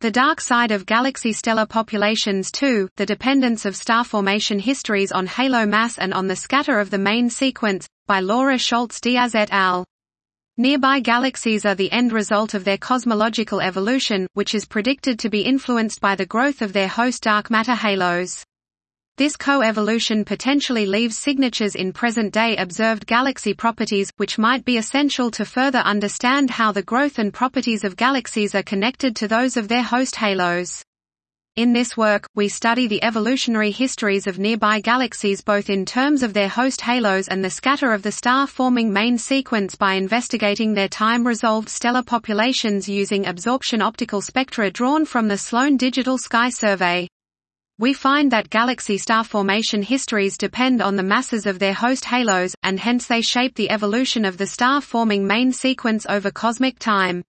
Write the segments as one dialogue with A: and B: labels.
A: The Dark Side of Galaxy Stellar Populations 2, The Dependence of Star Formation Histories on Halo Mass and on the Scatter of the Main Sequence, by Laura Scholz Diaz et al. Nearby galaxies are the end result of their cosmological evolution, which is predicted to be influenced by the growth of their host dark matter halos. This co-evolution potentially leaves signatures in present-day observed galaxy properties, which might be essential to further understand how the growth and properties of galaxies are connected to those of their host halos. In this work, we study the evolutionary histories of nearby galaxies both in terms of their host halos and the scatter of the star-forming main sequence by investigating their time-resolved stellar populations using absorption optical spectra drawn from the Sloan Digital Sky Survey. We find that galaxy star formation histories depend on the masses of their host halos, and hence they shape the evolution of the star-forming main sequence over cosmic time.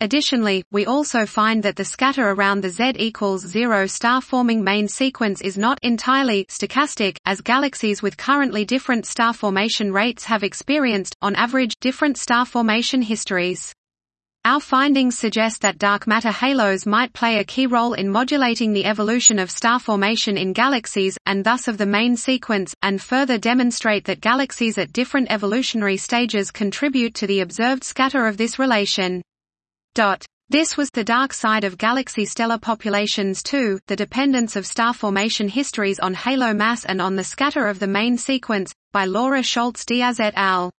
A: Additionally, we also find that the scatter around the Z equals zero star-forming main sequence is not entirely stochastic, as galaxies with currently different star formation rates have experienced, on average, different star formation histories. Our findings suggest that dark matter halos might play a key role in modulating the evolution of star formation in galaxies, and thus of the main sequence, and further demonstrate that galaxies at different evolutionary stages contribute to the observed scatter of this relation. Dot. This was The Dark Side of Galaxy Stellar Populations 2, The Dependence of Star Formation Histories on Halo Mass and on the Scatter of the Main Sequence, by Laura Scholz Diaz et al.